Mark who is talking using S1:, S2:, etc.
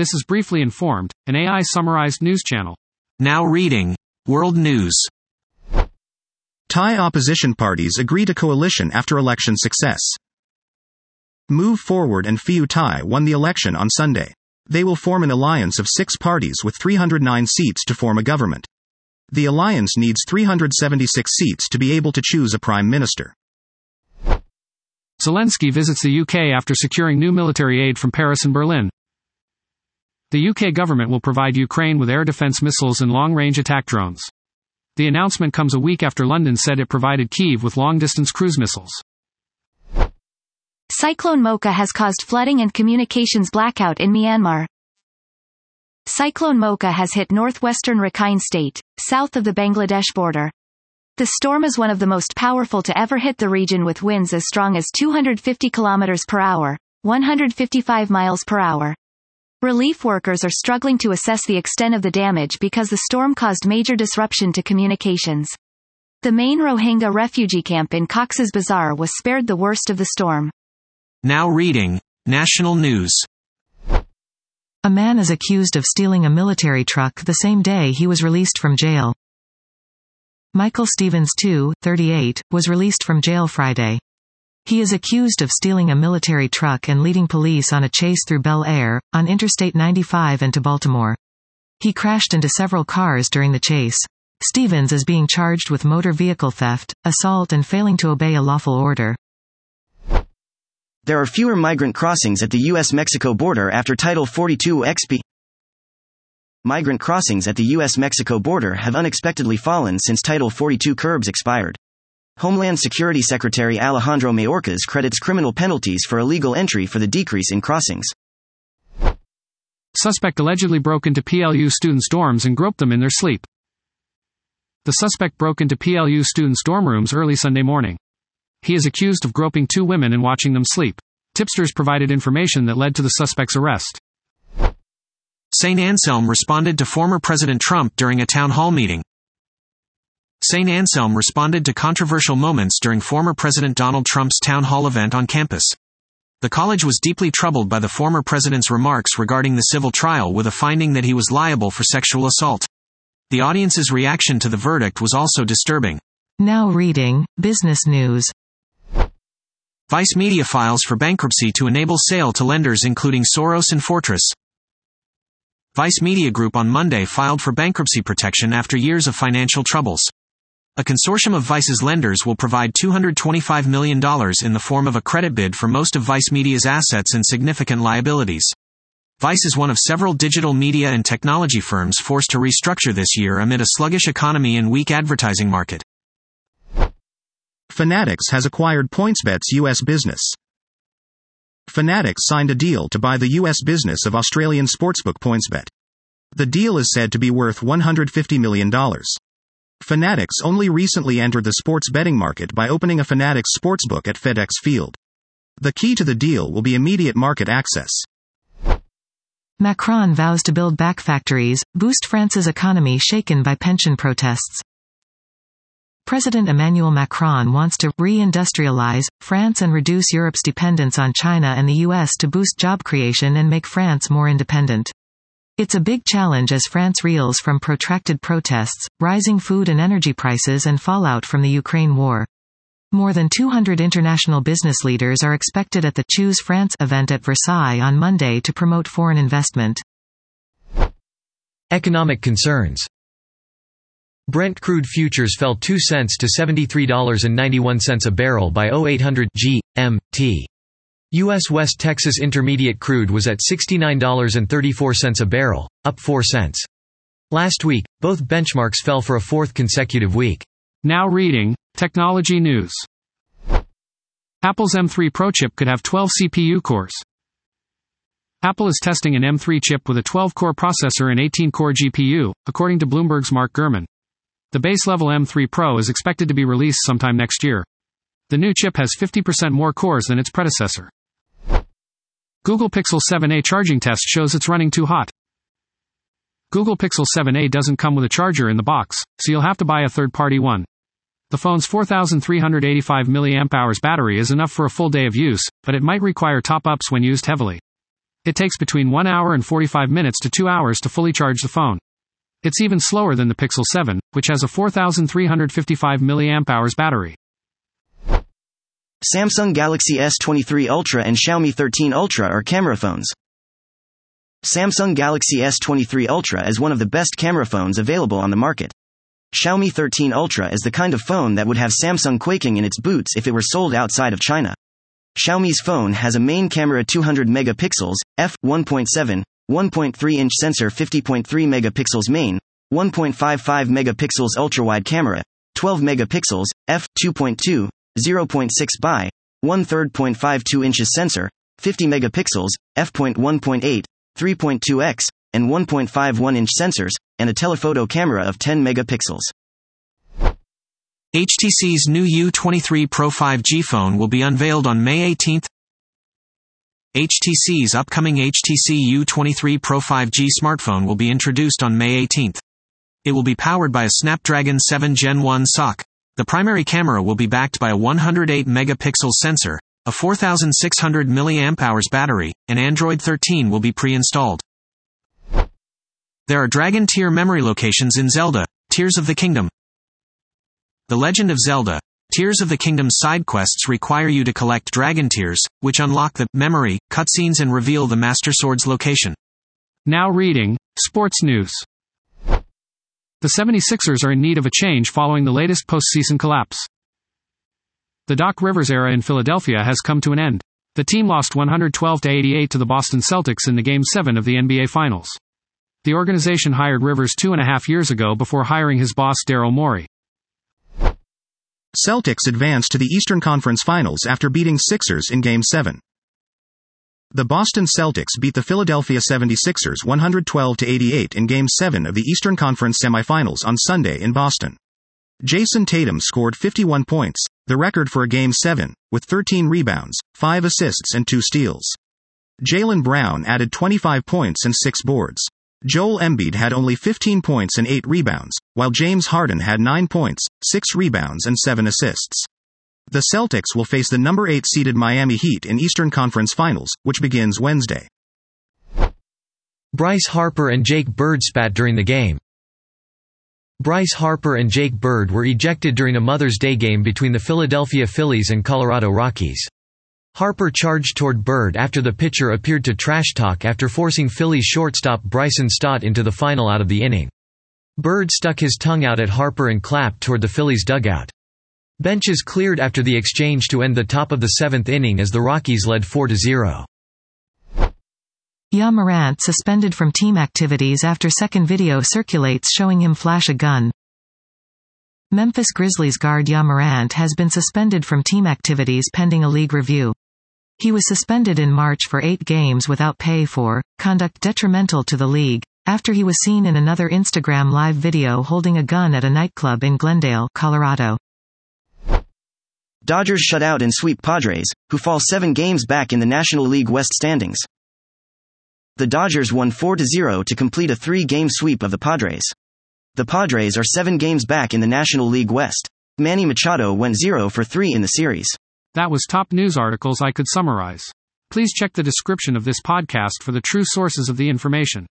S1: This is Briefly Informed, an AI summarized news channel.
S2: Now reading World News.
S3: Thai opposition parties agree to coalition after election success. Move Forward and Pheu Thai won the election on Sunday. They will form an alliance of six parties with 309 seats to form a government. The alliance needs 376 seats to be able to choose a prime minister.
S1: Zelensky visits the UK after securing new military aid from Paris and Berlin. The UK government will provide Ukraine with air defense missiles and long range attack drones. The announcement comes a week after London said it provided Kyiv with long distance cruise missiles.
S4: Cyclone Mocha has caused flooding and communications blackout in Myanmar. Cyclone Mocha has hit northwestern Rakhine State, south of the Bangladesh border. The storm is one of the most powerful to ever hit the region with winds as strong as 250 km per hour, 155 miles per hour. Relief workers are struggling to assess the extent of the damage because the storm caused major disruption to communications. The main Rohingya refugee camp in Cox's Bazar was spared the worst of the storm.
S2: Now reading National News.
S5: A man is accused of stealing a military truck the same day he was released from jail. Michael Stevens, 2, 38, was released from jail Friday. He is accused of stealing a military truck and leading police on a chase through Bel Air, on Interstate 95 and to Baltimore. He crashed into several cars during the chase. Stevens is being charged with motor vehicle theft, assault and failing to obey a lawful order.
S6: There are fewer migrant crossings at the U.S. Mexico border after Title 42 XP. Migrant crossings at the U.S. Mexico border have unexpectedly fallen since Title 42 curbs expired. Homeland Security Secretary Alejandro Mayorkas credits criminal penalties for illegal entry for the decrease in crossings.
S1: Suspect allegedly broke into PLU students' dorms and groped them in their sleep. The suspect broke into PLU students' dorm rooms early Sunday morning. He is accused of groping two women and watching them sleep. Tipsters provided information that led to the suspect's arrest.
S2: St. Anselm responded to former President Trump during a town hall meeting. St. Anselm responded to controversial moments during former President Donald Trump's town hall event on campus. The college was deeply troubled by the former president's remarks regarding the civil trial with a finding that he was liable for sexual assault. The audience's reaction to the verdict was also disturbing.
S5: Now reading Business News.
S2: Vice Media files for bankruptcy to enable sale to lenders including Soros and Fortress. Vice Media Group on Monday filed for bankruptcy protection after years of financial troubles. A consortium of Vice's lenders will provide $225 million in the form of a credit bid for most of Vice Media's assets and significant liabilities. Vice is one of several digital media and technology firms forced to restructure this year amid a sluggish economy and weak advertising market.
S3: Fanatics has acquired PointsBet's U.S. business. Fanatics signed a deal to buy the U.S. business of Australian sportsbook PointsBet. The deal is said to be worth $150 million. Fanatics only recently entered the sports betting market by opening a Fanatics sportsbook at FedEx Field. The key to the deal will be immediate market access.
S5: Macron vows to build back factories, boost France's economy shaken by pension protests. President Emmanuel Macron wants to reindustrialize France and reduce Europe's dependence on China and the US to boost job creation and make France more independent. It's a big challenge as France reels from protracted protests, rising food and energy prices and fallout from the Ukraine war. More than 200 international business leaders are expected at the Choose France event at Versailles on Monday to promote foreign investment.
S7: Economic concerns Brent crude futures fell 2 cents to $73.91 a barrel by 0800 GMT. U.S. West Texas Intermediate crude was at $69.34 a barrel, up 4 cents. Last week, both benchmarks fell for a fourth consecutive week.
S1: Now reading Technology News. Apple's M3 Pro chip could have 12 CPU cores. Apple is testing an M3 chip with a 12 core processor and 18 core GPU, according to Bloomberg's Mark Gurman. The base level M3 Pro is expected to be released sometime next year. The new chip has 50% more cores than its predecessor. Google Pixel 7a charging test shows it's running too hot. Google Pixel 7a doesn't come with a charger in the box, so you'll have to buy a third party one. The phone's 4385 mAh battery is enough for a full day of use, but it might require top ups when used heavily. It takes between 1 hour and 45 minutes to 2 hours to fully charge the phone. It's even slower than the Pixel 7, which has a 4355 mAh battery.
S6: Samsung Galaxy S23 Ultra and Xiaomi 13 Ultra are camera phones. Samsung Galaxy S23 Ultra is one of the best camera phones available on the market. Xiaomi 13 Ultra is the kind of phone that would have Samsung quaking in its boots if it were sold outside of China. Xiaomi's phone has a main camera 200 megapixels, f 1.7, 1.3 inch sensor 50.3 megapixels main, 1.55 megapixels ultra-wide camera, 12 megapixels, f 2.2, 0.6 by 1 3.52 inches sensor, 50 megapixels, f.1.8, 3.2x, and 1.51 inch sensors, and a telephoto camera of 10 megapixels.
S2: HTC's new U23 Pro 5G phone will be unveiled on May 18. HTC's upcoming HTC U23 Pro 5G smartphone will be introduced on May 18. It will be powered by a Snapdragon 7 Gen 1 SoC. The primary camera will be backed by a 108 megapixel sensor, a 4600 mAh battery, and Android 13 will be pre-installed. There are Dragon Tear memory locations in Zelda, Tears of the Kingdom. The Legend of Zelda, Tears of the Kingdom side quests require you to collect Dragon Tears, which unlock the memory cutscenes and reveal the Master Sword's location.
S1: Now reading Sports News. The 76ers are in need of a change following the latest postseason collapse. The Doc Rivers era in Philadelphia has come to an end. The team lost 112 to 88 to the Boston Celtics in the Game 7 of the NBA Finals. The organization hired Rivers two and a half years ago before hiring his boss Daryl Morey.
S3: Celtics advanced to the Eastern Conference Finals after beating Sixers in Game 7. The Boston Celtics beat the Philadelphia 76ers 112 to 88 in Game 7 of the Eastern Conference semifinals on Sunday in Boston. Jayson Tatum scored 51 points, the record for a Game 7, with 13 rebounds, 5 assists and 2 steals. Jaylen Brown added 25 points and 6 boards. Joel Embiid had only 15 points and 8 rebounds, while James Harden had 9 points, 6 rebounds and 7 assists. The Celtics will face the number 8 seeded Miami Heat in Eastern Conference Finals, which begins Wednesday.
S7: Bryce Harper and Jake Bird spat during the game. Bryce Harper and Jake Bird were ejected during a Mother's Day game between the Philadelphia Phillies and Colorado Rockies. Harper charged toward Bird after the pitcher appeared to trash talk after forcing Phillies shortstop Bryson Stott into the final out of the inning. Bird stuck his tongue out at Harper and clapped toward the Phillies dugout. Benches cleared after the exchange to end the top of the seventh inning as the Rockies led 4-0.
S5: Ja Morant suspended from team activities after second video circulates showing him flash a gun. Memphis Grizzlies guard Ja Morant has been suspended from team activities pending a league review. He was suspended in March for eight games without pay for conduct detrimental to the league, after he was seen in another Instagram live video holding a gun at a nightclub in Glendale, Colorado.
S6: Dodgers shut out and sweep Padres, who fall seven games back in the National League West standings. The Dodgers won 4 0 to complete a three game sweep of the Padres. The Padres are seven games back in the National League West. Manny Machado went 0 for 3 in the series.
S1: That was top news articles I could summarize. Please check the description of this podcast for the true sources of the information.